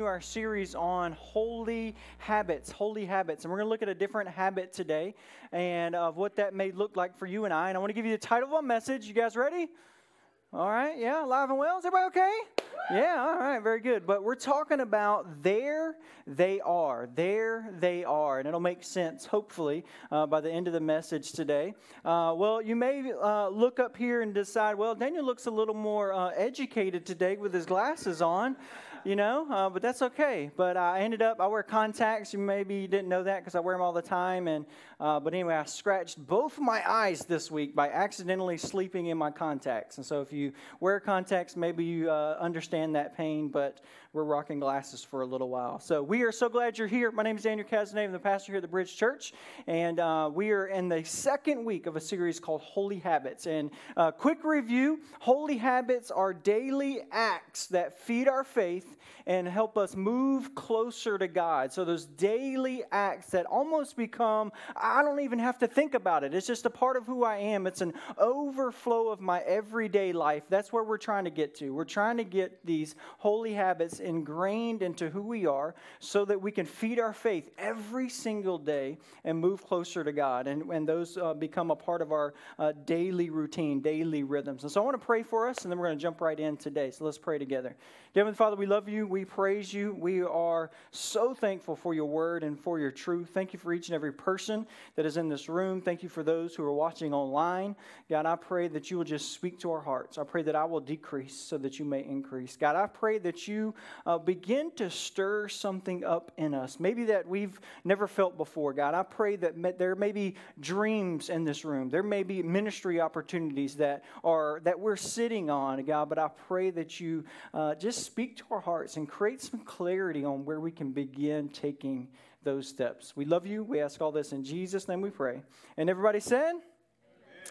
our series on holy habits, holy habits. And we're going to look at a different habit today and of what that may look like for you and I. And I want to give you the title of a message. You guys ready? All right, yeah, live and well. Is everybody okay? Yeah, all right, very good. But we're talking about there they are. There they are. And it'll make sense, hopefully, uh, by the end of the message today. Uh, well, you may uh, look up here and decide, well, Daniel looks a little more uh, educated today with his glasses on you know, uh, but that's okay. But I ended up, I wear contacts. You maybe didn't know that because I wear them all the time. And uh, But anyway, I scratched both of my eyes this week by accidentally sleeping in my contacts. And so if you wear contacts, maybe you uh, understand that pain, but we're rocking glasses for a little while. So we are so glad you're here. My name is Daniel Cazenave. I'm the pastor here at the Bridge Church. And uh, we are in the second week of a series called Holy Habits. And uh, quick review Holy Habits are daily acts that feed our faith and help us move closer to God. So those daily acts that almost become, I don't even have to think about it. It's just a part of who I am. It's an overflow of my everyday life. That's where we're trying to get to. We're trying to get these holy habits ingrained into who we are so that we can feed our faith every single day and move closer to God. And, and those uh, become a part of our uh, daily routine, daily rhythms. And so I want to pray for us, and then we're going to jump right in today. So let's pray together. Dear Heavenly Father, we love you. We we praise you. We are so thankful for your word and for your truth. Thank you for each and every person that is in this room. Thank you for those who are watching online. God, I pray that you will just speak to our hearts. I pray that I will decrease so that you may increase. God, I pray that you uh, begin to stir something up in us, maybe that we've never felt before. God, I pray that there may be dreams in this room. There may be ministry opportunities that are that we're sitting on, God. But I pray that you uh, just speak to our hearts and create some clarity on where we can begin taking those steps. We love you. We ask all this in Jesus' name we pray. And everybody said,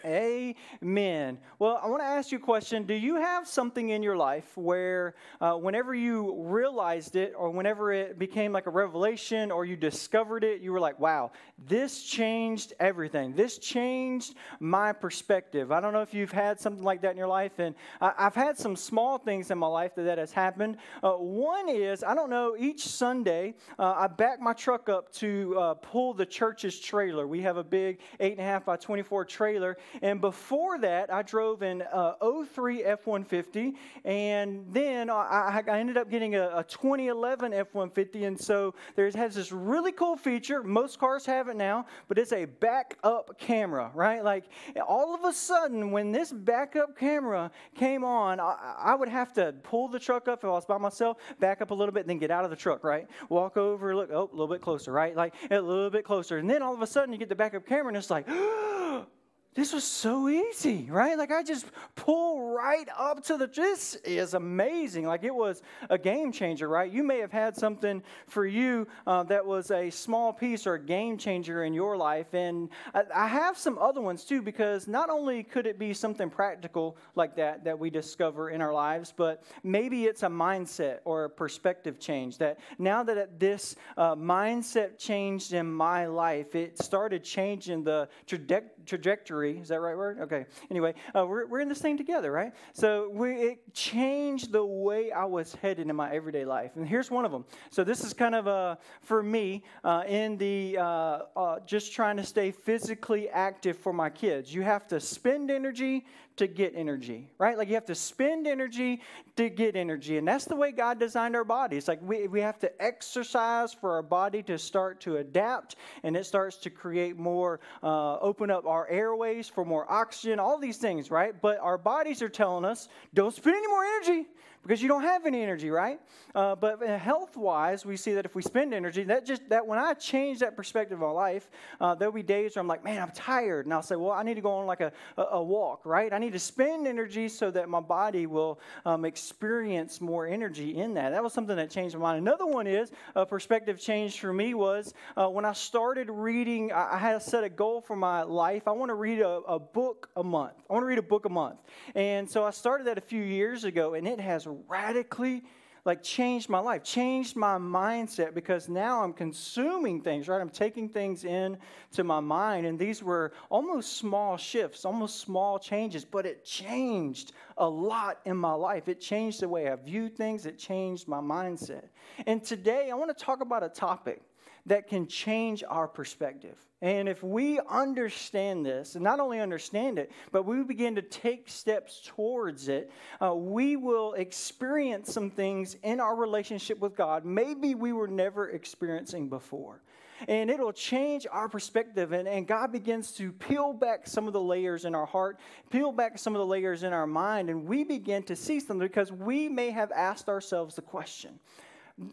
Amen. Well, I want to ask you a question. Do you have something in your life where, uh, whenever you realized it, or whenever it became like a revelation, or you discovered it, you were like, wow, this changed everything. This changed my perspective. I don't know if you've had something like that in your life, and I, have had some small things in my life that that has happened. Uh, one is, I don't know, each Sunday, uh, I back my truck up to uh, pull the church's trailer. We have a big 8.5 by 24 trailer and before that, I drove an uh, 03 F 150. And then I, I, ended up getting a, a 2011 F 150. And so there has this really cool feature. Most cars have it now, but it's a backup camera, right? Like all of a sudden, when this backup camera came on, I, I would have to pull the truck up if I was by myself, back up a little bit, then get out of the truck, right? Walk over, look, oh, a little bit closer, right? Like a little bit closer. And then all of a sudden, you get the backup camera, and it's like, this was so easy, right? Like I just pull right up to the. This is amazing. Like it was a game changer, right? You may have had something for you uh, that was a small piece or a game changer in your life, and I, I have some other ones too. Because not only could it be something practical like that that we discover in our lives, but maybe it's a mindset or a perspective change. That now that this uh, mindset changed in my life, it started changing the trajectory is that right word? Okay. Anyway, uh, we're, we're in this thing together, right? So we, it changed the way I was headed in my everyday life. And here's one of them. So this is kind of a, for me, uh, in the uh, uh just trying to stay physically active for my kids. You have to spend energy to get energy, right? Like you have to spend energy to get energy. And that's the way God designed our bodies. Like we, we have to exercise for our body to start to adapt and it starts to create more, uh, open up our airways for more oxygen, all these things, right? But our bodies are telling us don't spend any more energy because you don't have any energy, right? Uh, but health wise, we see that if we spend energy, that just that when I change that perspective of life, uh, there'll be days where I'm like, man, I'm tired, and I'll say, well, I need to go on like a, a, walk, right? I need to spend energy so that my body will um, experience more energy in that. That was something that changed my mind. Another one is a perspective change for me was uh, when I started reading. I, I, had a set a goal for my life. I want to read a, a book a month. I want to read a book a month, and so I started that a few years ago, and it has radically like changed my life, changed my mindset because now I'm consuming things, right? I'm taking things in to my mind. And these were almost small shifts, almost small changes, but it changed a lot in my life. It changed the way I viewed things, it changed my mindset. And today I want to talk about a topic that can change our perspective. And if we understand this, and not only understand it, but we begin to take steps towards it, uh, we will experience some things in our relationship with God maybe we were never experiencing before. And it'll change our perspective, and, and God begins to peel back some of the layers in our heart, peel back some of the layers in our mind, and we begin to see something because we may have asked ourselves the question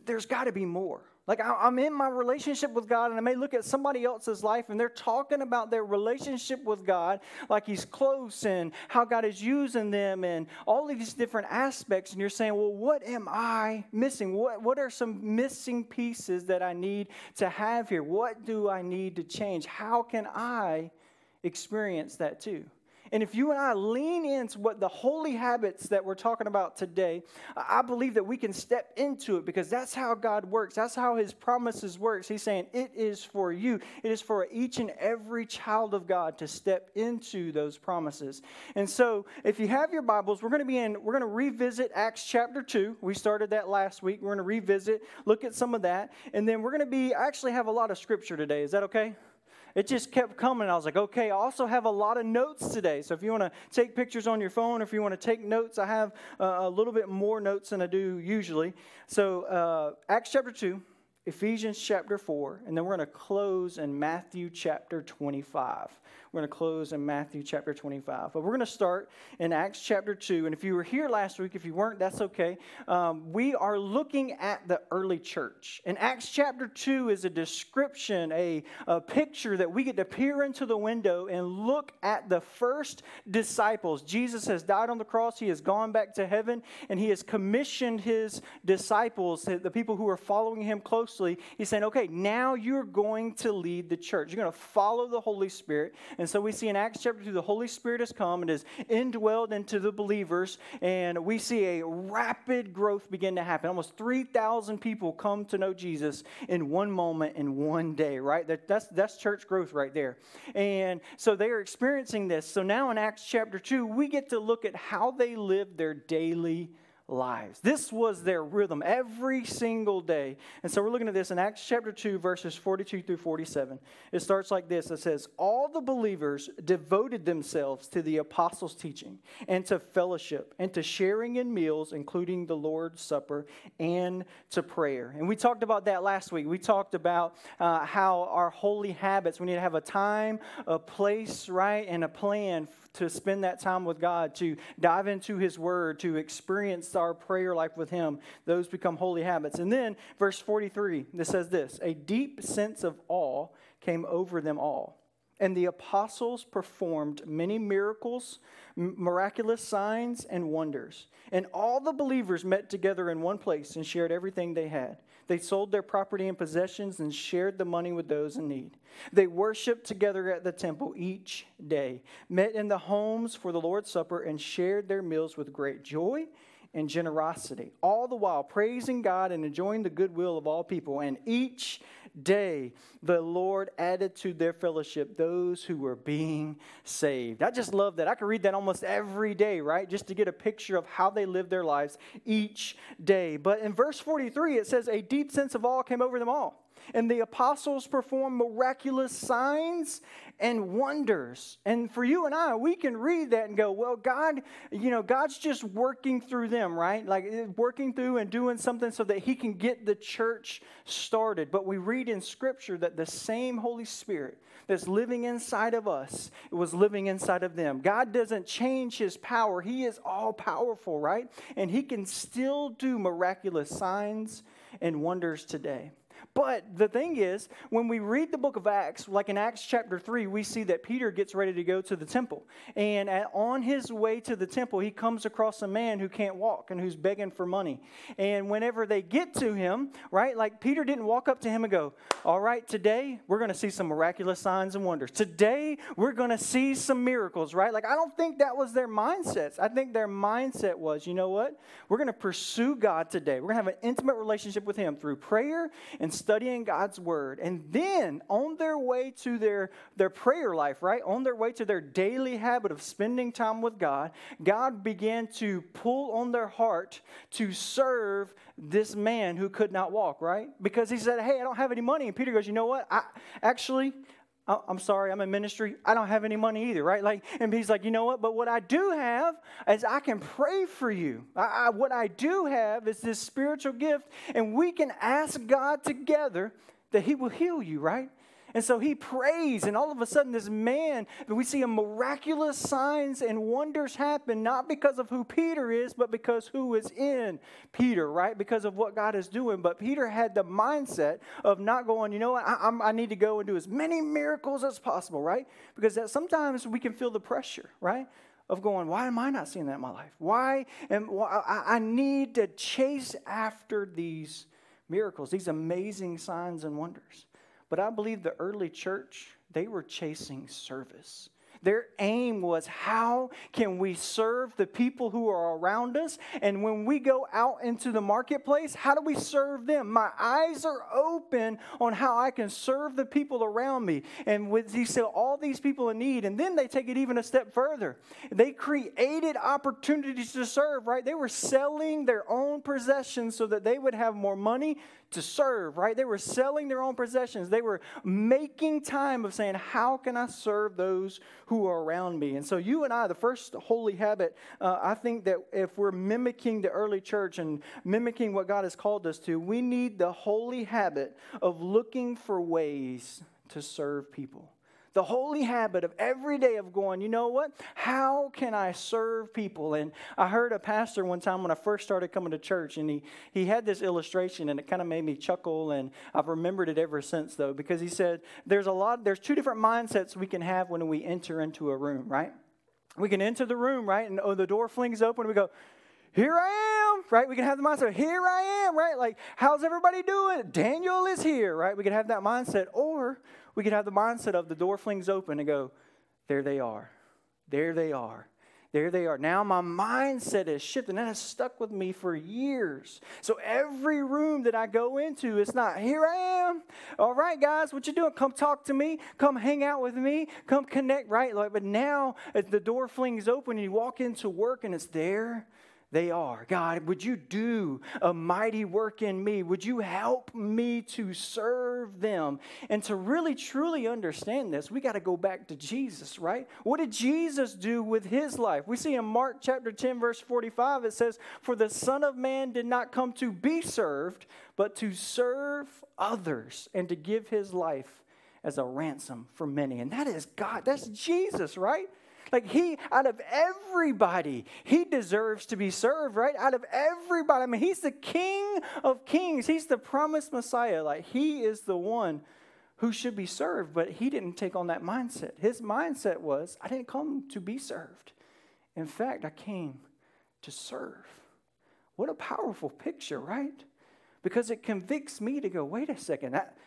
there's got to be more. Like I'm in my relationship with God, and I may look at somebody else's life, and they're talking about their relationship with God, like He's close, and how God is using them, and all of these different aspects. And you're saying, well, what am I missing? What What are some missing pieces that I need to have here? What do I need to change? How can I experience that too? And if you and I lean into what the holy habits that we're talking about today, I believe that we can step into it because that's how God works. That's how his promises works. He's saying it is for you. It is for each and every child of God to step into those promises. And so, if you have your Bibles, we're going to be in we're going to revisit Acts chapter 2. We started that last week. We're going to revisit, look at some of that, and then we're going to be I actually have a lot of scripture today. Is that okay? It just kept coming. I was like, okay, I also have a lot of notes today. So if you want to take pictures on your phone, if you want to take notes, I have uh, a little bit more notes than I do usually. So uh, Acts chapter 2, Ephesians chapter 4, and then we're going to close in Matthew chapter 25. We're going to close in Matthew chapter 25. But we're going to start in Acts chapter 2. And if you were here last week, if you weren't, that's okay. Um, we are looking at the early church. And Acts chapter 2 is a description, a, a picture that we get to peer into the window and look at the first disciples. Jesus has died on the cross, he has gone back to heaven, and he has commissioned his disciples, the people who are following him closely. He's saying, okay, now you're going to lead the church. You're going to follow the Holy Spirit. And and so we see in Acts chapter 2, the Holy Spirit has come and is indwelled into the believers. And we see a rapid growth begin to happen. Almost 3,000 people come to know Jesus in one moment, in one day, right? That, that's, that's church growth right there. And so they are experiencing this. So now in Acts chapter 2, we get to look at how they live their daily lives. This was their rhythm every single day. And so we're looking at this in Acts chapter 2, verses 42 through 47. It starts like this it says, All the believers devoted themselves to the apostles' teaching and to fellowship and to sharing in meals, including the Lord's Supper, and to prayer. And we talked about that last week. We talked about uh, how our holy habits, we need to have a time, a place, right, and a plan to spend that time with God, to dive into His Word, to experience our prayer life with Him. Those become holy habits. And then, verse 43, this says this A deep sense of awe came over them all. And the apostles performed many miracles, miraculous signs, and wonders. And all the believers met together in one place and shared everything they had. They sold their property and possessions and shared the money with those in need. They worshiped together at the temple each day, met in the homes for the Lord's Supper, and shared their meals with great joy and generosity, all the while praising God and enjoying the goodwill of all people. And each day the Lord added to their fellowship those who were being saved. I just love that. I could read that almost every day, right? Just to get a picture of how they lived their lives each day. But in verse 43, it says, A deep sense of awe came over them all and the apostles performed miraculous signs and wonders. And for you and I, we can read that and go, well, God, you know, God's just working through them, right? Like eh, working through and doing something so that He can get the church started. But we read in Scripture that the same Holy Spirit that's living inside of us was living inside of them. God doesn't change His power, He is all powerful, right? And He can still do miraculous signs and wonders today. But the thing is, when we read the book of Acts, like in Acts chapter 3, we see that Peter gets ready to go to the temple. And on his way to the temple, he comes across a man who can't walk and who's begging for money. And whenever they get to him, right, like Peter didn't walk up to him and go, All right, today we're going to see some miraculous signs and wonders. Today we're going to see some miracles, right? Like, I don't think that was their mindsets. I think their mindset was, you know what? We're going to pursue God today. We're going to have an intimate relationship with Him through prayer and studying God's Word. And then on their way to their, their prayer life, right? On their way to their daily habit of spending time with God, God began to pull on their heart to serve this man who could not walk, right? Because he said, Hey, I don't have any money. And Peter goes, You know what? I actually, Oh, I'm sorry, I'm in ministry. I don't have any money either, right? Like, and he's like, you know what? But what I do have is I can pray for you. I, I, what I do have is this spiritual gift, and we can ask God together that He will heal you, right? And so he prays, and all of a sudden, this man, we see a miraculous signs and wonders happen, not because of who Peter is, but because who is in Peter, right? Because of what God is doing. But Peter had the mindset of not going, you know what, I, I need to go and do as many miracles as possible, right? Because that sometimes we can feel the pressure, right? of going, why am I not seeing that in my life? Why am why, I, I need to chase after these miracles, these amazing signs and wonders. But I believe the early church, they were chasing service. Their aim was how can we serve the people who are around us? And when we go out into the marketplace, how do we serve them? My eyes are open on how I can serve the people around me. And with he said all these people in need, and then they take it even a step further. They created opportunities to serve, right? They were selling their own possessions so that they would have more money to serve, right? They were selling their own possessions. They were making time of saying, How can I serve those who are around me? And so, you and I, the first holy habit, uh, I think that if we're mimicking the early church and mimicking what God has called us to, we need the holy habit of looking for ways to serve people the holy habit of every day of going, you know what? How can I serve people? And I heard a pastor one time when I first started coming to church, and he, he had this illustration, and it kind of made me chuckle, and I've remembered it ever since, though, because he said there's a lot, there's two different mindsets we can have when we enter into a room, right? We can enter the room, right? And oh, the door flings open, and we go, here I am, right? We can have the mindset, here I am, right? Like, how's everybody doing? Daniel is here, right? We can have that mindset. Or we could have the mindset of the door flings open and go, there they are. There they are. There they are. Now my mindset is shifted, and that has stuck with me for years. So every room that I go into, it's not, here I am. All right, guys, what you doing? Come talk to me. Come hang out with me. Come connect, right? Like, but now the door flings open and you walk into work and it's there, they are. God, would you do a mighty work in me? Would you help me to serve them? And to really truly understand this, we got to go back to Jesus, right? What did Jesus do with his life? We see in Mark chapter 10, verse 45, it says, For the Son of Man did not come to be served, but to serve others and to give his life as a ransom for many. And that is God, that's Jesus, right? Like he, out of everybody, he deserves to be served, right? Out of everybody. I mean, he's the king of kings. He's the promised Messiah. Like he is the one who should be served, but he didn't take on that mindset. His mindset was, I didn't come to be served. In fact, I came to serve. What a powerful picture, right? Because it convicts me to go, wait a second, that,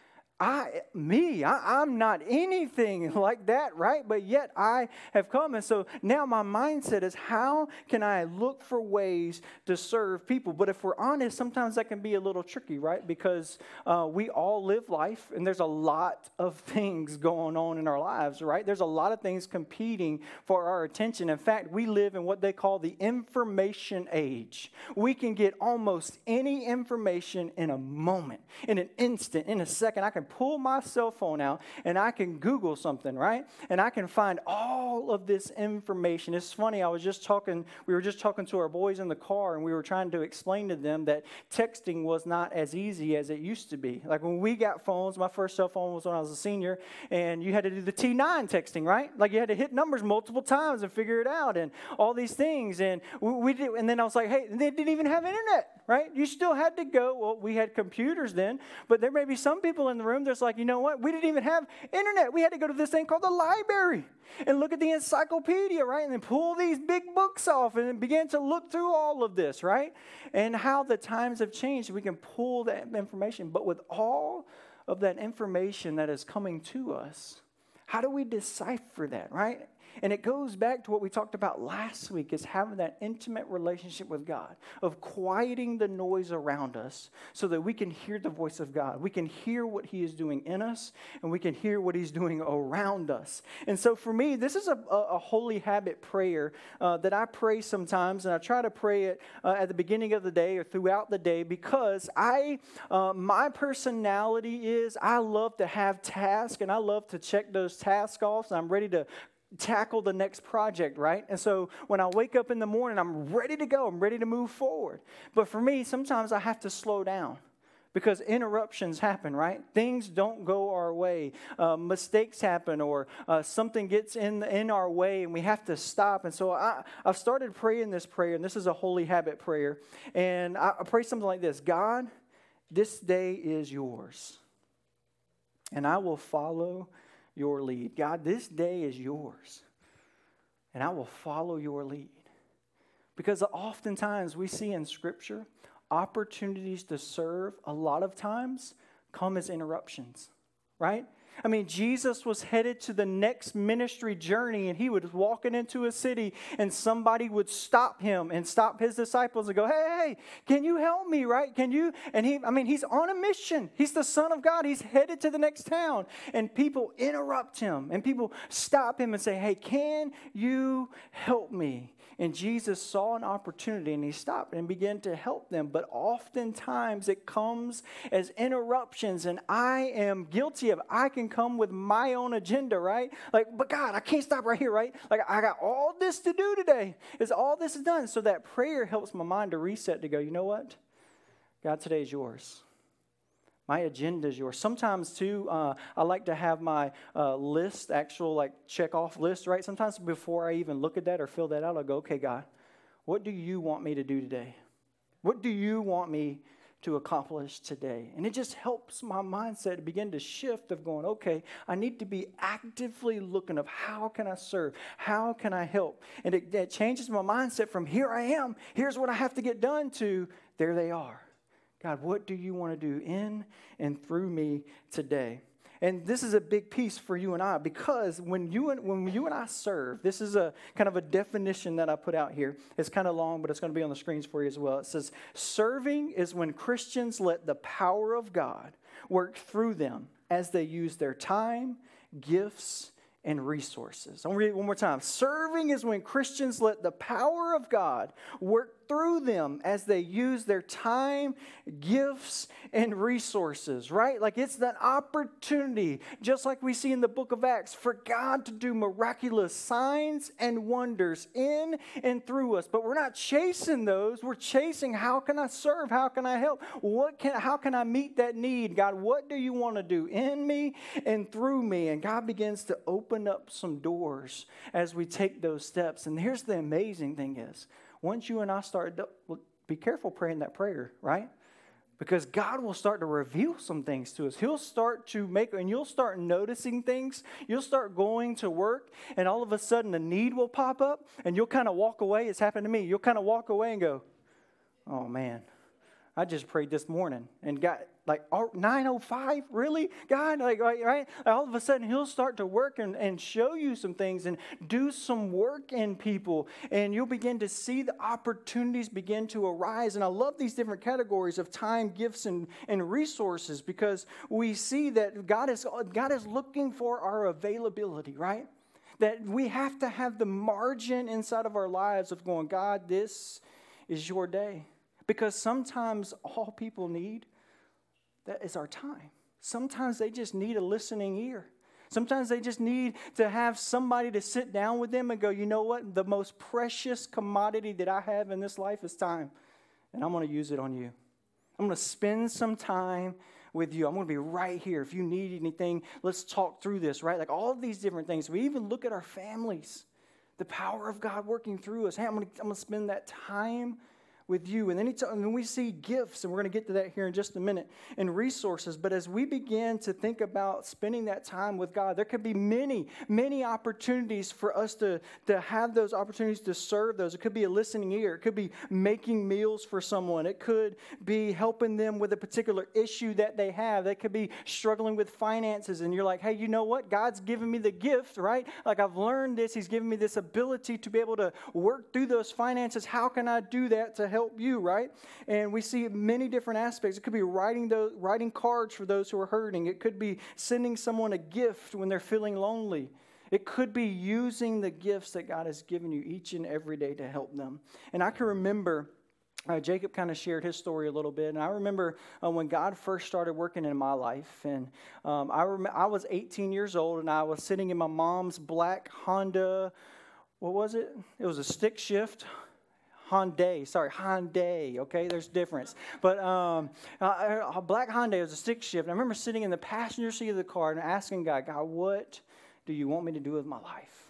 I, me, I, am not anything like that, right? But yet I have come. And so now my mindset is how can I look for ways to serve people? But if we're honest, sometimes that can be a little tricky, right? Because uh, we all live life and there's a lot of things going on in our lives, right? There's a lot of things competing for our attention. In fact, we live in what they call the information age. We can get almost any information in a moment, in an instant, in a second. I can pull my cell phone out and I can Google something, right? And I can find all of this information. It's funny, I was just talking, we were just talking to our boys in the car and we were trying to explain to them that texting was not as easy as it used to be. Like when we got phones, my first cell phone was when I was a senior, and you had to do the T9 texting, right? Like you had to hit numbers multiple times and figure it out and all these things. And we, we did, and then I was like, hey, they didn't even have internet, right? You still had to go. Well, we had computers then, but there may be some people in the room that's like, you know what? We didn't even have internet. We had to go to this thing called the library and look at the encyclopedia, right? And then pull these big books off and begin to look through all of this, right? And how the times have changed. We can pull that information. But with all of that information that is coming to us, how do we decipher that, right? And it goes back to what we talked about last week is having that intimate relationship with God, of quieting the noise around us so that we can hear the voice of God. We can hear what He is doing in us and we can hear what He's doing around us. And so for me, this is a, a, a holy habit prayer uh, that I pray sometimes, and I try to pray it uh, at the beginning of the day or throughout the day because I, uh, my personality is I love to have tasks and I love to check those tasks off. And I'm ready to tackle the next project, right? And so when I wake up in the morning, I'm ready to go, I'm ready to move forward. But for me, sometimes I have to slow down because interruptions happen, right? Things don't go our way, uh, mistakes happen, or uh, something gets in, in our way, and we have to stop. And so I, I've started praying this prayer, and this is a holy habit prayer. And I, I pray something like this God, this day is yours, and I will follow your lead. God, this day is yours, and I will follow your lead. Because oftentimes we see in Scripture opportunities to serve, a lot of times come as interruptions, right? I mean, Jesus was headed to the next ministry journey, and he was walking into a city, and somebody would stop him and stop his disciples and go, Hey, hey, can you help me, right? Can you? And he, I mean, he's on a mission. He's the Son of God. He's headed to the next town. And people interrupt him, and people stop him and say, Hey, can you help me? And Jesus saw an opportunity and he stopped and began to help them. But oftentimes it comes as interruptions, and I am guilty of I can come with my own agenda, right? Like, but God, I can't stop right here, right? Like, I got all this to do today. Is all this is done. So that prayer helps my mind to reset to go, you know what? God, today is yours. My agenda is yours. Sometimes, too, uh, I like to have my uh, list, actual like check off list, right? Sometimes before I even look at that or fill that out, I'll go, okay, God, what do you want me to do today? What do you want me to accomplish today? And it just helps my mindset begin to shift of going, okay, I need to be actively looking of how can I serve? How can I help? And it, it changes my mindset from here I am, here's what I have to get done to there they are. God, what do you want to do in and through me today? And this is a big piece for you and I because when you and, when you and I serve, this is a kind of a definition that I put out here. It's kind of long, but it's going to be on the screens for you as well. It says, Serving is when Christians let the power of God work through them as they use their time, gifts, and resources. I'll read it one more time. Serving is when Christians let the power of God work through them as they use their time, gifts, and resources, right? Like it's that opportunity, just like we see in the book of Acts, for God to do miraculous signs and wonders in and through us. But we're not chasing those. We're chasing how can I serve? How can I help? What can how can I meet that need? God, what do you want to do in me and through me? And God begins to open up some doors as we take those steps. And here's the amazing thing is once you and I start, well, be careful praying that prayer, right? Because God will start to reveal some things to us. He'll start to make, and you'll start noticing things. You'll start going to work, and all of a sudden a need will pop up, and you'll kind of walk away. It's happened to me. You'll kind of walk away and go, oh man, I just prayed this morning and got like 905 really god? Like right, all of a sudden he'll start to work and, and show you some things and do some work in people. And you'll begin to see the opportunities begin to arise. And i love these different categories of time gifts and, and resources because we see that god is god is looking for our availability right? That we have to have the margin inside of our lives of going god this is your day. Because sometimes all people need that is our time. Sometimes they just need a listening ear. Sometimes they just need to have somebody to sit down with them and go, you know what? The most precious commodity that I have in this life is time, and I'm going to use it on you. I'm going to spend some time with you. I'm going to be right here. If you need anything, let's talk through this, right? Like all of these different things. We even look at our families, the power of God working through us. Hey, I'm going to, I'm going to spend that time with you. And then, t- and we see gifts, and we're going to get to that here in just a minute, and resources. But as we begin to think about spending that time with God, there could be many, many opportunities for us to, to have those opportunities to serve those. It could be a listening ear, it could be making meals for someone, it could be helping them with a particular issue that they have, they could be struggling with finances, and you're like, hey, you know what? God's given me the gift, right? Like I've learned this, He's given me this ability to be able to work through those finances. How can I do that to help? Help you, right? And we see many different aspects. It could be writing those, writing cards for those who are hurting. It could be sending someone a gift when they're feeling lonely. It could be using the gifts that God has given you each and every day to help them. And I can remember uh, Jacob kind of shared his story a little bit, and I remember uh, when God first started working in my life, and um, I rem- I was 18 years old, and I was sitting in my mom's black Honda. What was it? It was a stick shift Hyundai. Sorry, Hyundai. Okay, there's difference. But um, a black Hyundai was a six shift. I remember sitting in the passenger seat of the car and asking God, God, what do you want me to do with my life?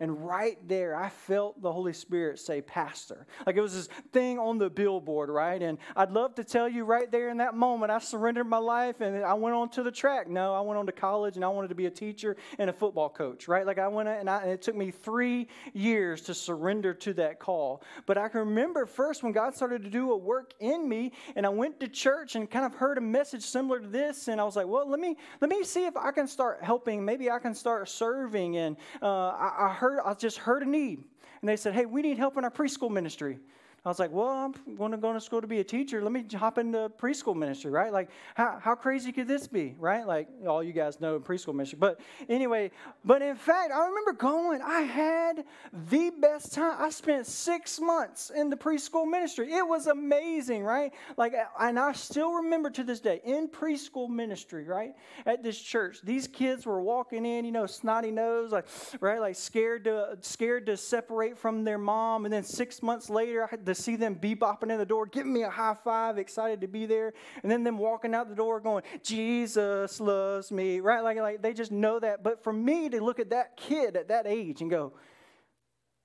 And right there, I felt the Holy Spirit say, Pastor. Like it was this thing on the billboard, right? And I'd love to tell you right there in that moment, I surrendered my life and I went on to the track. No, I went on to college and I wanted to be a teacher and a football coach, right? Like I went and, I, and it took me three years to surrender to that call. But I can remember first when God started to do a work in me and I went to church and kind of heard a message similar to this. And I was like, well, let me, let me see if I can start helping. Maybe I can start serving. And uh, I, I heard heard, I just heard a need. And they said, hey, we need help in our preschool ministry. I was like, well, I'm going to go to school to be a teacher. Let me hop into preschool ministry, right? Like, how, how crazy could this be, right? Like, all you guys know in preschool ministry. But anyway, but in fact, I remember going, I had the best time. I spent six months in the preschool ministry. It was amazing, right? Like, and I still remember to this day in preschool ministry, right? At this church, these kids were walking in, you know, snotty nose, like, right? Like, scared to, scared to separate from their mom. And then six months later, I had to see them bebopping in the door, giving me a high five, excited to be there, and then them walking out the door going, Jesus loves me, right? Like, like they just know that. But for me to look at that kid at that age and go,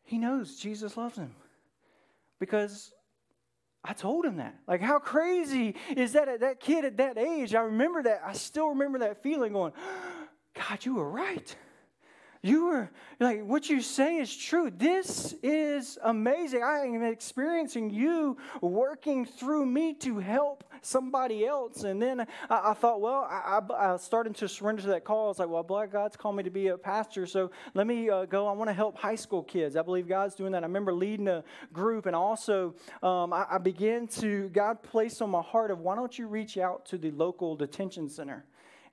he knows Jesus loves him because I told him that. Like, how crazy is that at that kid at that age? I remember that. I still remember that feeling going, God, you were right. You were like, what you say is true. This is amazing. I am experiencing you working through me to help somebody else. And then I, I thought, well, I, I, I, started to surrender to that call. I was like, well, Black God's called me to be a pastor, so let me uh, go. I want to help high school kids. I believe God's doing that. I remember leading a group, and also um, I, I began to, God placed on my heart of, why don't you reach out to the local detention center?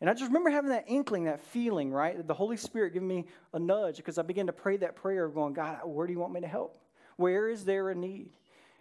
And I just remember having that inkling, that feeling, right? The Holy Spirit giving me a nudge because I began to pray that prayer of going, God, where do you want me to help? Where is there a need?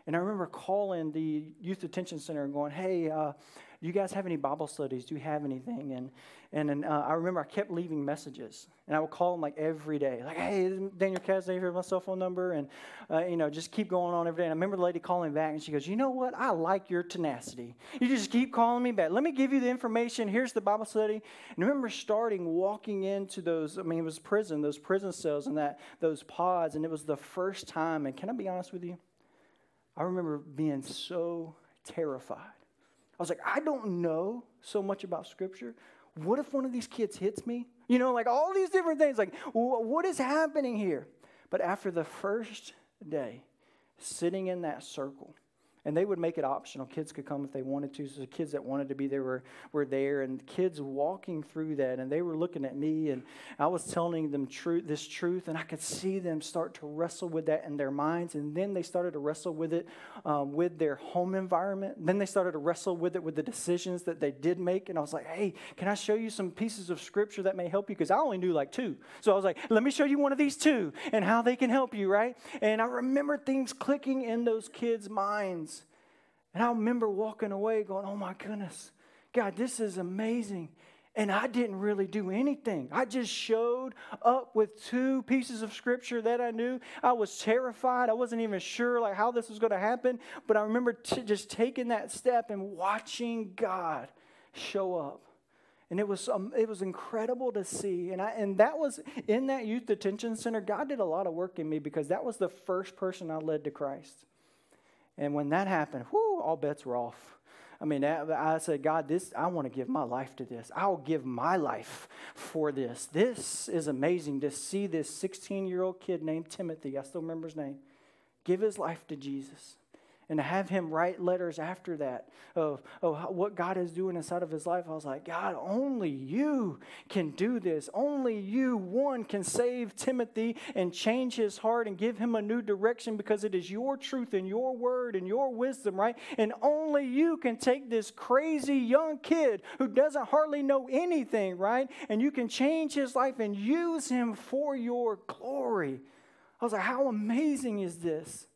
And I remember calling the youth detention center and going, hey, uh, do you guys have any Bible studies? Do you have anything? And and, and uh, I remember I kept leaving messages, and I would call them like every day, like, "Hey, Daniel Casnay, here's my cell phone number," and uh, you know, just keep going on every day. And I remember the lady calling back, and she goes, "You know what? I like your tenacity. You just keep calling me back. Let me give you the information. Here's the Bible study." And I remember starting walking into those. I mean, it was prison, those prison cells, and that those pods, and it was the first time. And can I be honest with you? I remember being so terrified. I was like, I don't know so much about Scripture what if one of these kids hits me? You know, like all these different things. Like, what is happening here? But after the first day, sitting in that circle, and they would make it optional. Kids could come if they wanted to. So the kids that wanted to be there were, were there, and kids walking through that, and they were looking at me, and I was telling them truth, this truth, and I could see them start to wrestle with that in their minds, and then they started to wrestle with it um, with their home environment. Then they started to wrestle with it with the decisions that they did make, and I was like, "Hey, can I show you some pieces of scripture that may help you?" Because I only knew like two, so I was like, "Let me show you one of these two and how they can help you." Right? And I remember things clicking in those kids' minds and I remember walking away going, oh my goodness, God, this is amazing. And I didn't really do anything. I just showed up with two pieces of scripture that I knew. I was terrified. I wasn't even sure like how this was going to happen. But I remember t- just taking that step and watching God show up. And it was, um, it was incredible to see. And, I, and that was in that youth detention center, God did a lot of work in me because that was the first person I led to Christ. And when that happened, whoo, all bets were off. I mean, I said, God, this I want to give my life to this. I'll give my life for this. This is amazing to see this 16 year old kid named Timothy. I still remember his name. Give his life to Jesus and have him write letters after that of, of what God is doing inside of his life, I was like, God, only you can do this. Only you, one, can save Timothy and change his heart and give him a new direction because it is your truth and your word and your wisdom, right? And only you can take this crazy young kid who doesn't hardly know anything, right? And you can change his life and use him for your glory. I was like, how amazing is this?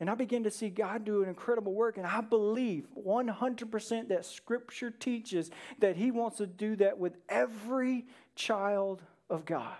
And I began to see God do an incredible work. And I believe 100% that Scripture teaches that He wants to do that with every child of God.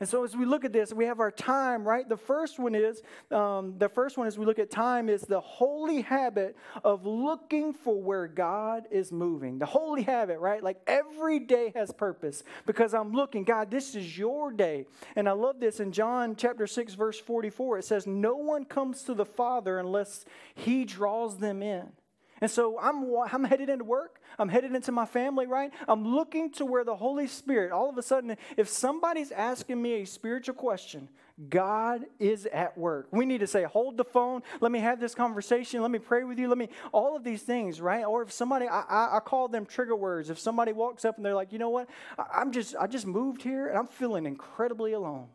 And so as we look at this, we have our time, right? The first one is um, the first one as we look at time is the holy habit of looking for where God is moving. The holy habit, right? Like every day has purpose because I'm looking, God, this is your day. And I love this in John chapter 6, verse 44. It says, No one comes to the Father unless he draws them in. And so I'm, I'm headed into work. I'm headed into my family, right? I'm looking to where the Holy Spirit, all of a sudden, if somebody's asking me a spiritual question, God is at work. We need to say, hold the phone. Let me have this conversation. Let me pray with you. Let me, all of these things, right? Or if somebody, I, I, I call them trigger words. If somebody walks up and they're like, you know what? I, I'm just, I just moved here and I'm feeling incredibly alone.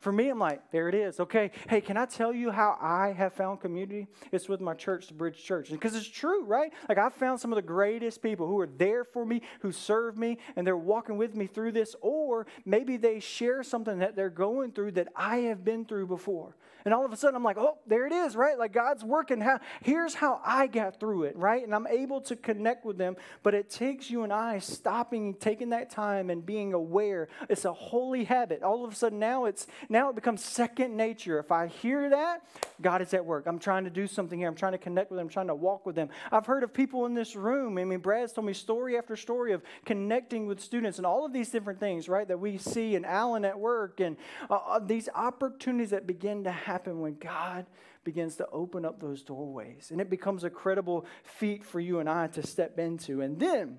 For me, I'm like, there it is. Okay, hey, can I tell you how I have found community? It's with my church, the Bridge Church. Because it's true, right? Like, I've found some of the greatest people who are there for me, who serve me, and they're walking with me through this. Or maybe they share something that they're going through that I have been through before. And all of a sudden, I'm like, oh, there it is, right? Like, God's working. How, here's how I got through it, right? And I'm able to connect with them. But it takes you and I stopping, taking that time, and being aware. It's a holy habit. All of a sudden, now it's now it becomes second nature. If I hear that, God is at work. I'm trying to do something here. I'm trying to connect with them. I'm trying to walk with them. I've heard of people in this room. I mean, Brad's told me story after story of connecting with students and all of these different things, right, that we see in Alan at work and uh, uh, these opportunities that begin to happen when God begins to open up those doorways. And it becomes a credible feat for you and I to step into. And then,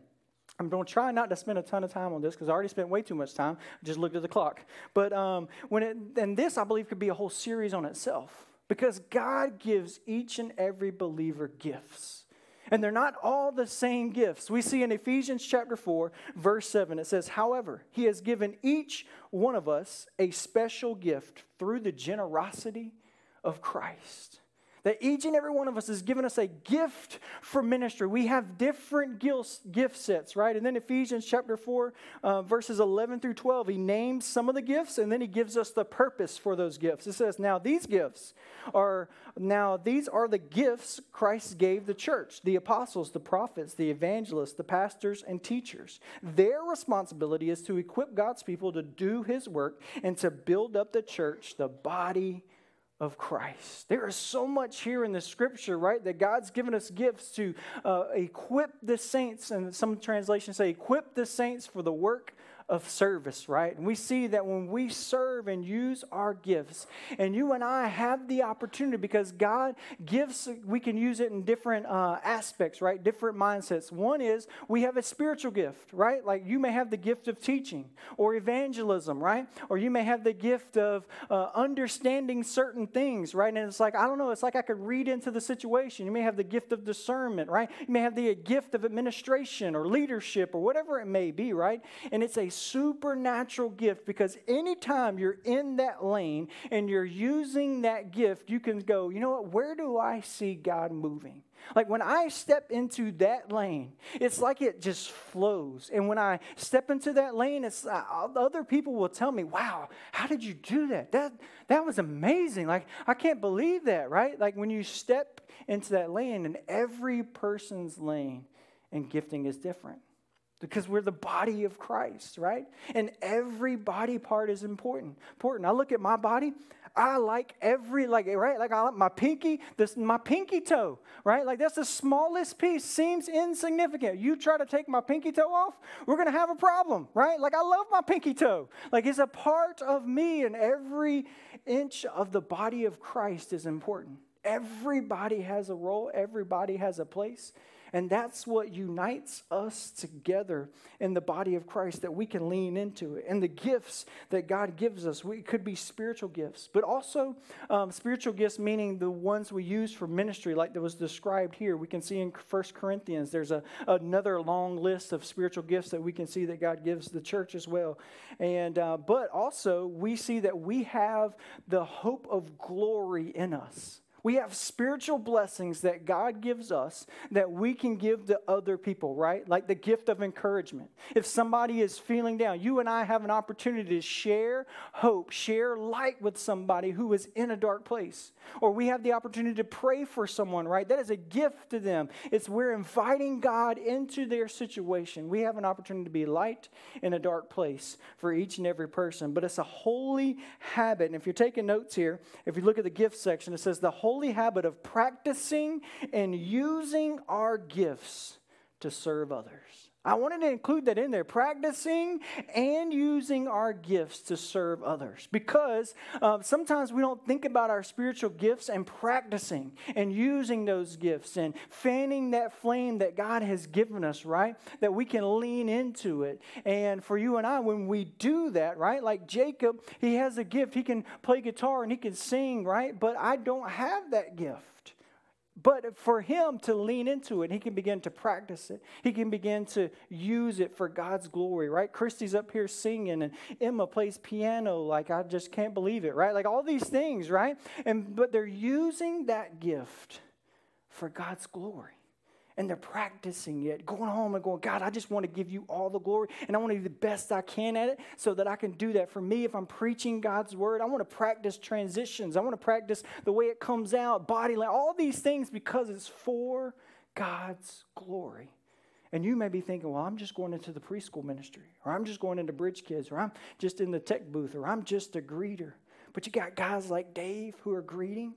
I'm going to try not to spend a ton of time on this because I already spent way too much time. I just looked at the clock. But um, when it, and this, I believe, could be a whole series on itself because God gives each and every believer gifts. And they're not all the same gifts. We see in Ephesians chapter 4, verse 7, it says, However, he has given each one of us a special gift through the generosity of Christ. That each and every one of us has given us a gift for ministry. We have different gift sets, right? And then Ephesians chapter 4, uh, verses 11 through 12, he names some of the gifts and then he gives us the purpose for those gifts. It says, Now these gifts are, now these are the gifts Christ gave the church the apostles, the prophets, the evangelists, the pastors, and teachers. Their responsibility is to equip God's people to do his work and to build up the church, the body of Christ. There is so much here in the scripture, right? That God's given us gifts to uh, equip the saints, and some translations say, equip the saints for the work of service, right? And we see that when we serve and use our gifts, and you and I have the opportunity because God gives, we can use it in different uh, aspects, right? Different mindsets. One is we have a spiritual gift, right? Like you may have the gift of teaching or evangelism, right? Or you may have the gift of uh, understanding certain things, right? And it's like, I don't know, it's like I could read into the situation. You may have the gift of discernment, right? You may have the gift of administration or leadership or whatever it may be, right? And it's a supernatural gift because anytime you're in that lane and you're using that gift, you can go, you know what, where do I see God moving? Like when I step into that lane, it's like it just flows. And when I step into that lane, it's uh, other people will tell me, "Wow, how did you do that? That that was amazing. Like I can't believe that, right? Like when you step into that lane and every person's lane and gifting is different. Because we're the body of Christ, right? And every body part is important. Important. I look at my body, I like every like right, like I like my pinky, this my pinky toe, right? Like that's the smallest piece, seems insignificant. You try to take my pinky toe off, we're gonna have a problem, right? Like I love my pinky toe. Like it's a part of me, and every inch of the body of Christ is important. Everybody has a role, everybody has a place. And that's what unites us together in the body of Christ that we can lean into it. And the gifts that God gives us, we could be spiritual gifts, but also um, spiritual gifts, meaning the ones we use for ministry, like that was described here. We can see in First Corinthians, there's a, another long list of spiritual gifts that we can see that God gives the church as well. And, uh, but also, we see that we have the hope of glory in us. We have spiritual blessings that God gives us that we can give to other people, right? Like the gift of encouragement. If somebody is feeling down, you and I have an opportunity to share hope, share light with somebody who is in a dark place. Or we have the opportunity to pray for someone, right? That is a gift to them. It's we're inviting God into their situation. We have an opportunity to be light in a dark place for each and every person. But it's a holy habit. And if you're taking notes here, if you look at the gift section, it says the whole holy habit of practicing and using our gifts to serve others. I wanted to include that in there practicing and using our gifts to serve others. Because uh, sometimes we don't think about our spiritual gifts and practicing and using those gifts and fanning that flame that God has given us, right? That we can lean into it. And for you and I, when we do that, right? Like Jacob, he has a gift. He can play guitar and he can sing, right? But I don't have that gift. But for him to lean into it, he can begin to practice it. He can begin to use it for God's glory, right? Christy's up here singing, and Emma plays piano like I just can't believe it, right? Like all these things, right? And but they're using that gift for God's glory and they're practicing it, going home and going, God, I just want to give you all the glory and I want to do the best I can at it so that I can do that for me if I'm preaching God's word. I want to practice transitions. I want to practice the way it comes out, body language, all these things because it's for God's glory. And you may be thinking, well, I'm just going into the preschool ministry, or I'm just going into Bridge Kids, or I'm just in the tech booth, or I'm just a greeter. But you got guys like Dave who are greeting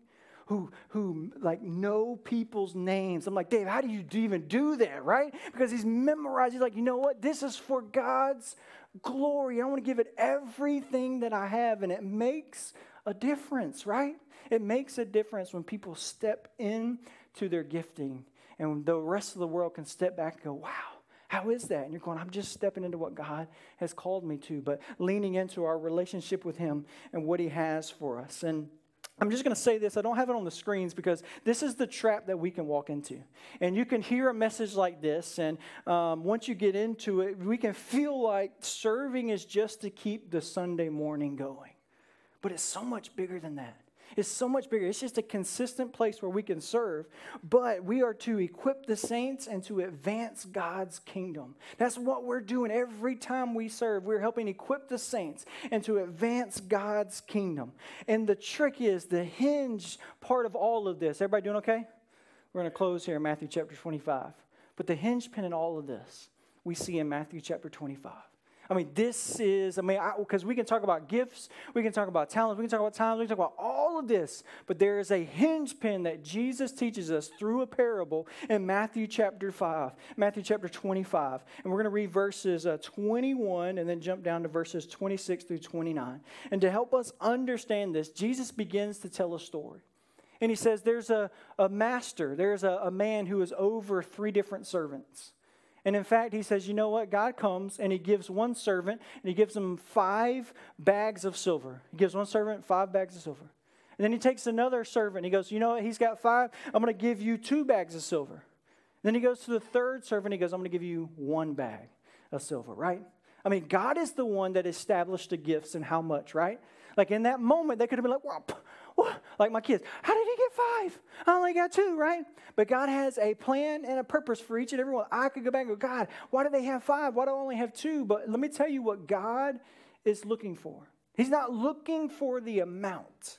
who, who like know people's names. I'm like, Dave, how do you even do that, right? Because he's memorized. He's like, you know what? This is for God's glory. I want to give it everything that I have. And it makes a difference, right? It makes a difference when people step into their gifting and the rest of the world can step back and go, wow. How is that? And you're going, I'm just stepping into what God has called me to, but leaning into our relationship with Him and what He has for us. And I'm just going to say this. I don't have it on the screens because this is the trap that we can walk into. And you can hear a message like this, and um, once you get into it, we can feel like serving is just to keep the Sunday morning going. But it's so much bigger than that is so much bigger. It's just a consistent place where we can serve, but we are to equip the saints and to advance God's kingdom. That's what we're doing every time we serve. We're helping equip the saints and to advance God's kingdom. And the trick is the hinge part of all of this. Everybody doing okay? We're going to close here in Matthew chapter 25. But the hinge pin in all of this we see in Matthew chapter 25. I mean, this is, I mean, because we can talk about gifts, we can talk about talents, we can talk about times, we can talk about all of this, but there is a hinge pin that Jesus teaches us through a parable in Matthew chapter 5, Matthew chapter 25. And we're going to read verses uh, 21 and then jump down to verses 26 through 29. And to help us understand this, Jesus begins to tell a story. And he says, There's a, a master, there's a, a man who is over three different servants. And in fact, he says, you know what? God comes and he gives one servant, and he gives him five bags of silver. He gives one servant five bags of silver. And then he takes another servant. He goes, you know what? He's got five. I'm going to give you two bags of silver. Then he goes to the third servant. He goes, I'm going to give you one bag of silver, right? I mean, God is the one that established the gifts and how much, right? Like in that moment, they could have been like, like my kids, how did he get five? I only got two, right? But God has a plan and a purpose for each and every one. I could go back and go, God, why do they have five? Why do I only have two? But let me tell you what God is looking for. He's not looking for the amount.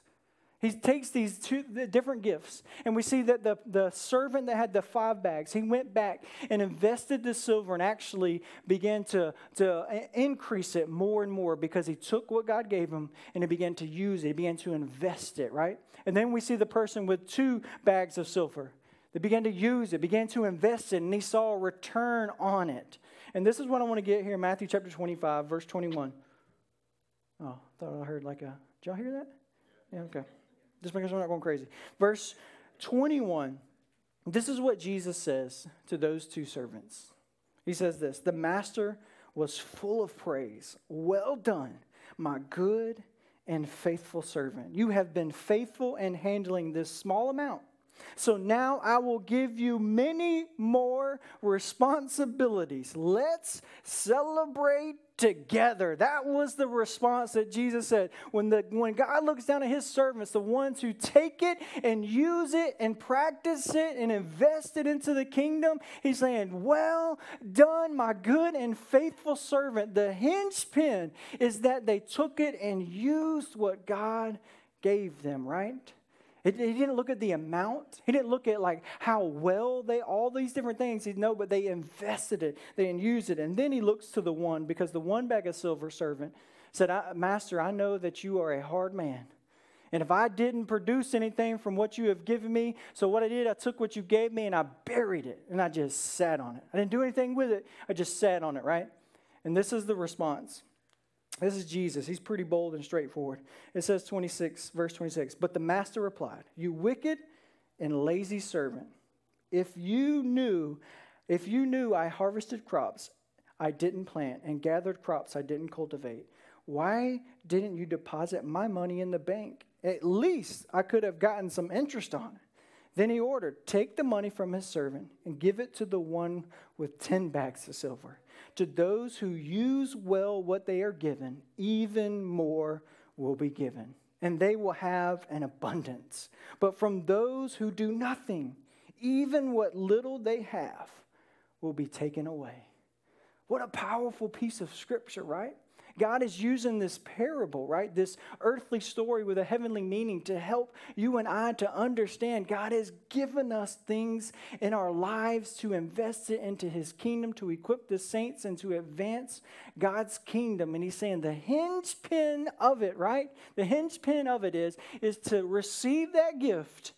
He takes these two different gifts, and we see that the, the servant that had the five bags, he went back and invested the silver and actually began to, to increase it more and more because he took what God gave him and he began to use it. He began to invest it, right? And then we see the person with two bags of silver. They began to use it, began to invest it, and he saw a return on it. And this is what I want to get here Matthew chapter 25, verse 21. Oh, thought I heard like a, did y'all hear that? Yeah, okay. Just because we're not going crazy. Verse 21. This is what Jesus says to those two servants. He says this The master was full of praise. Well done, my good and faithful servant. You have been faithful in handling this small amount. So now I will give you many more responsibilities. Let's celebrate together. That was the response that Jesus said. When, the, when God looks down at his servants, the ones who take it and use it and practice it and invest it into the kingdom, he's saying, Well done, my good and faithful servant. The hinge pin is that they took it and used what God gave them, right? He didn't look at the amount. He didn't look at like how well they, all these different things. He know, but they invested it. They used it. And then he looks to the one because the one bag of silver servant said, Master, I know that you are a hard man. And if I didn't produce anything from what you have given me, so what I did, I took what you gave me and I buried it and I just sat on it. I didn't do anything with it. I just sat on it, right? And this is the response. This is Jesus. He's pretty bold and straightforward. It says 26, verse 26. But the master replied, You wicked and lazy servant, if you knew, if you knew I harvested crops I didn't plant and gathered crops I didn't cultivate, why didn't you deposit my money in the bank? At least I could have gotten some interest on it. Then he ordered, Take the money from his servant and give it to the one with 10 bags of silver. To those who use well what they are given, even more will be given, and they will have an abundance. But from those who do nothing, even what little they have will be taken away. What a powerful piece of scripture, right? God is using this parable, right? This earthly story with a heavenly meaning to help you and I to understand God has given us things in our lives to invest it into his kingdom, to equip the saints and to advance God's kingdom. And he's saying the hinge pin of it, right? The hinge pin of it is, is to receive that gift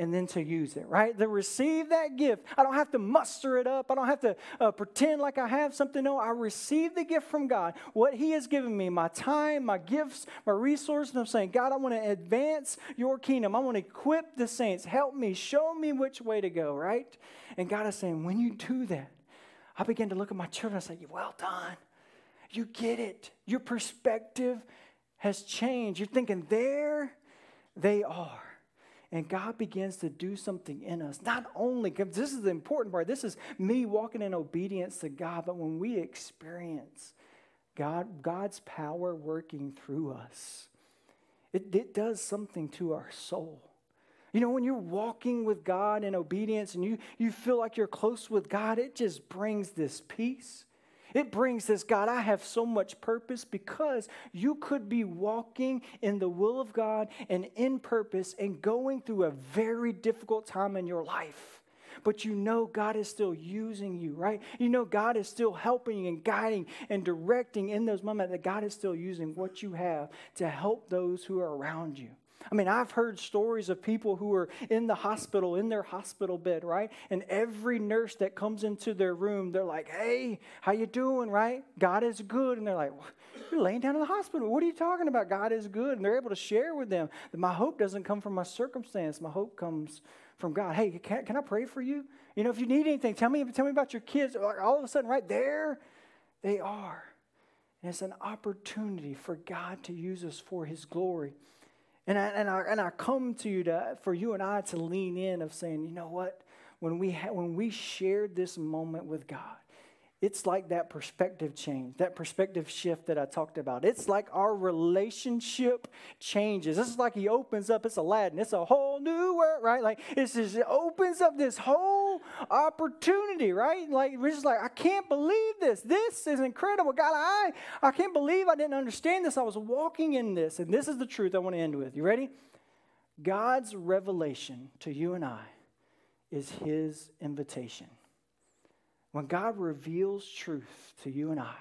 and then to use it, right? To receive that gift. I don't have to muster it up. I don't have to uh, pretend like I have something. No, I receive the gift from God. What He has given me, my time, my gifts, my resources. I'm saying, God, I want to advance your kingdom. I want to equip the saints. Help me. Show me which way to go, right? And God is saying, when you do that, I begin to look at my children and say, well done. You get it. Your perspective has changed. You're thinking, there they are and God begins to do something in us. Not only, because this is the important part, this is me walking in obedience to God, but when we experience God, God's power working through us, it, it does something to our soul. You know, when you're walking with God in obedience and you, you feel like you're close with God, it just brings this peace. It brings this, God, I have so much purpose because you could be walking in the will of God and in purpose and going through a very difficult time in your life. But you know God is still using you, right? You know God is still helping and guiding and directing in those moments that God is still using what you have to help those who are around you. I mean, I've heard stories of people who are in the hospital, in their hospital bed, right? And every nurse that comes into their room, they're like, "Hey, how you doing?" Right? God is good, and they're like, "You're laying down in the hospital. What are you talking about? God is good." And they're able to share with them that my hope doesn't come from my circumstance. My hope comes from God. Hey, can, can I pray for you? You know, if you need anything, tell me. Tell me about your kids. All of a sudden, right there, they are. And it's an opportunity for God to use us for His glory. And I, and I, and I come to you to, for you and I to lean in of saying, you know what? When we, ha- when we shared this moment with God, it's like that perspective change, that perspective shift that I talked about. It's like our relationship changes. This is like he opens up, it's Aladdin. It's a whole new world, right? Like it's just, opens up this whole opportunity, right? Like we're just like, I can't believe this. This is incredible. God, I I can't believe I didn't understand this. I was walking in this. And this is the truth I want to end with. You ready? God's revelation to you and I is his invitation. When God reveals truth to you and I,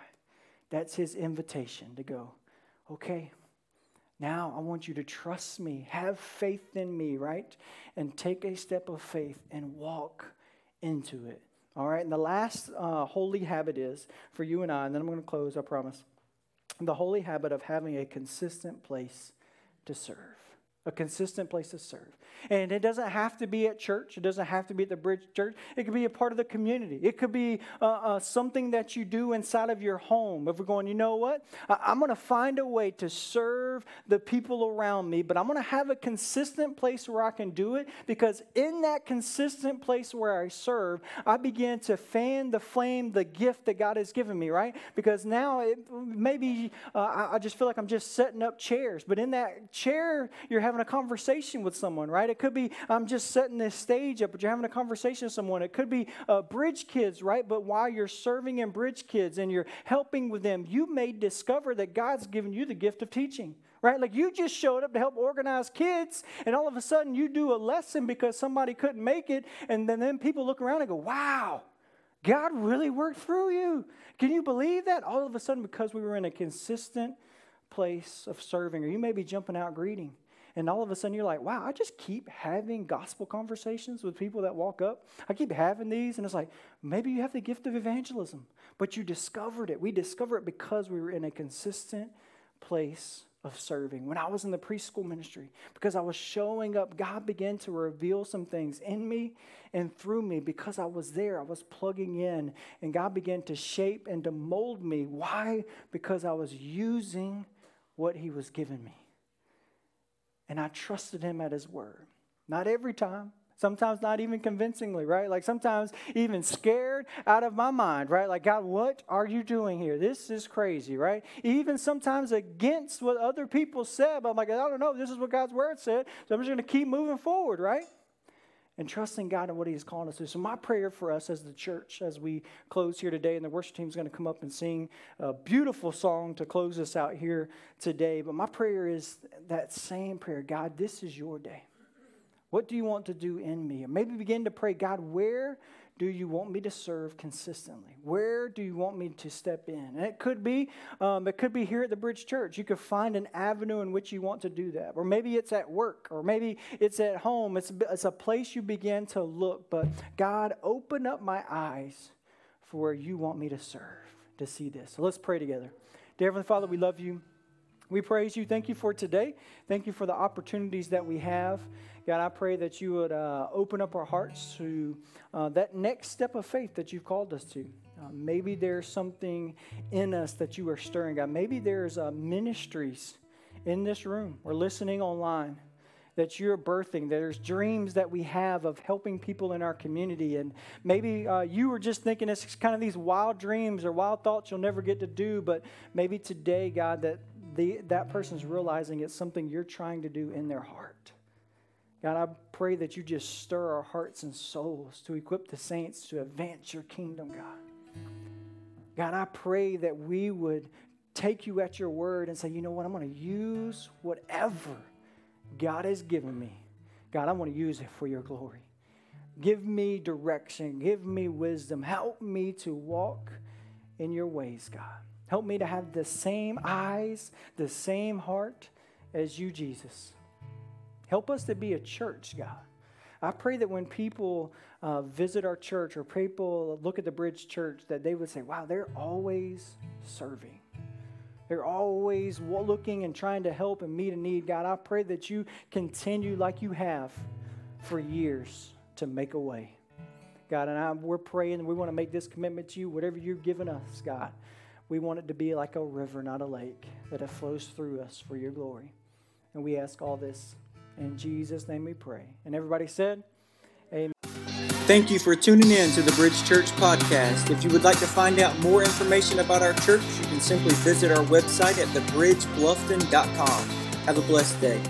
that's his invitation to go, okay, now I want you to trust me, have faith in me, right? And take a step of faith and walk into it. All right, and the last uh, holy habit is for you and I, and then I'm going to close, I promise. The holy habit of having a consistent place to serve a consistent place to serve. And it doesn't have to be at church. It doesn't have to be at the Bridge Church. It could be a part of the community. It could be uh, uh, something that you do inside of your home. If we're going, you know what? I- am going to find a way to serve the people around me, but I'm going to have a consistent place where I can do it because in that consistent place where I serve, I begin to fan the flame, the gift that God has given me, right? Because now it, maybe uh, I, I just feel like I'm just setting up chairs, but in that chair, you're having a conversation with someone, right? It could be I'm just setting this stage up, but you're having a conversation with someone. It could be uh, bridge kids, right? But while you're serving in bridge kids and you're helping with them, you may discover that God's given you the gift of teaching right? Like you just showed up to help organize kids, and all of a sudden you do a lesson because somebody couldn't make it, and then, then people look around and go, wow, God really worked through you. Can you believe that? All of a sudden, because we were in a consistent place of serving, or you may be jumping out greeting and all of a sudden you're like, wow, I just keep having gospel conversations with people that walk up. I keep having these, and it's like, maybe you have the gift of evangelism, but you discovered it. We discovered it because we were in a consistent place of serving. When I was in the preschool ministry, because I was showing up, God began to reveal some things in me and through me because I was there. I was plugging in, and God began to shape and to mold me. Why? Because I was using what He was giving me and I trusted him at his word. Not every time, sometimes not even convincingly, right? Like sometimes even scared out of my mind, right? Like, God, what are you doing here? This is crazy, right? Even sometimes against what other people said, but I'm like, I don't know, this is what God's word said, so I'm just to keep moving forward, right? And trusting God and what He has called us to. So, my prayer for us as the church, as we close here today, and the worship team is going to come up and sing a beautiful song to close us out here today. But my prayer is that same prayer God, this is your day. What do you want to do in me? Or maybe begin to pray, God, where do you want me to serve consistently? Where do you want me to step in? And it could be, um, it could be here at the Bridge Church. You could find an avenue in which you want to do that, or maybe it's at work, or maybe it's at home. It's it's a place you begin to look. But God, open up my eyes for where you want me to serve to see this. So let's pray together. Dear Heavenly Father, we love you. We praise you. Thank you for today. Thank you for the opportunities that we have. God, I pray that you would uh, open up our hearts to uh, that next step of faith that you've called us to. Uh, maybe there's something in us that you are stirring, God. Maybe there's uh, ministries in this room or listening online that you're birthing. There's dreams that we have of helping people in our community. And maybe uh, you were just thinking it's kind of these wild dreams or wild thoughts you'll never get to do. But maybe today, God, that the, that person's realizing it's something you're trying to do in their heart. God, I pray that you just stir our hearts and souls to equip the saints to advance your kingdom, God. God, I pray that we would take you at your word and say, you know what, I'm going to use whatever God has given me. God, I want to use it for your glory. Give me direction, give me wisdom, help me to walk in your ways, God. Help me to have the same eyes, the same heart as you, Jesus. Help us to be a church, God. I pray that when people uh, visit our church or people look at the Bridge Church, that they would say, wow, they're always serving. They're always looking and trying to help and meet a need. God, I pray that you continue like you have for years to make a way. God, and I, we're praying we want to make this commitment to you, whatever you've given us, God. We want it to be like a river, not a lake, that it flows through us for your glory. And we ask all this in Jesus' name we pray. And everybody said, Amen. Thank you for tuning in to the Bridge Church podcast. If you would like to find out more information about our church, you can simply visit our website at thebridgebluffton.com. Have a blessed day.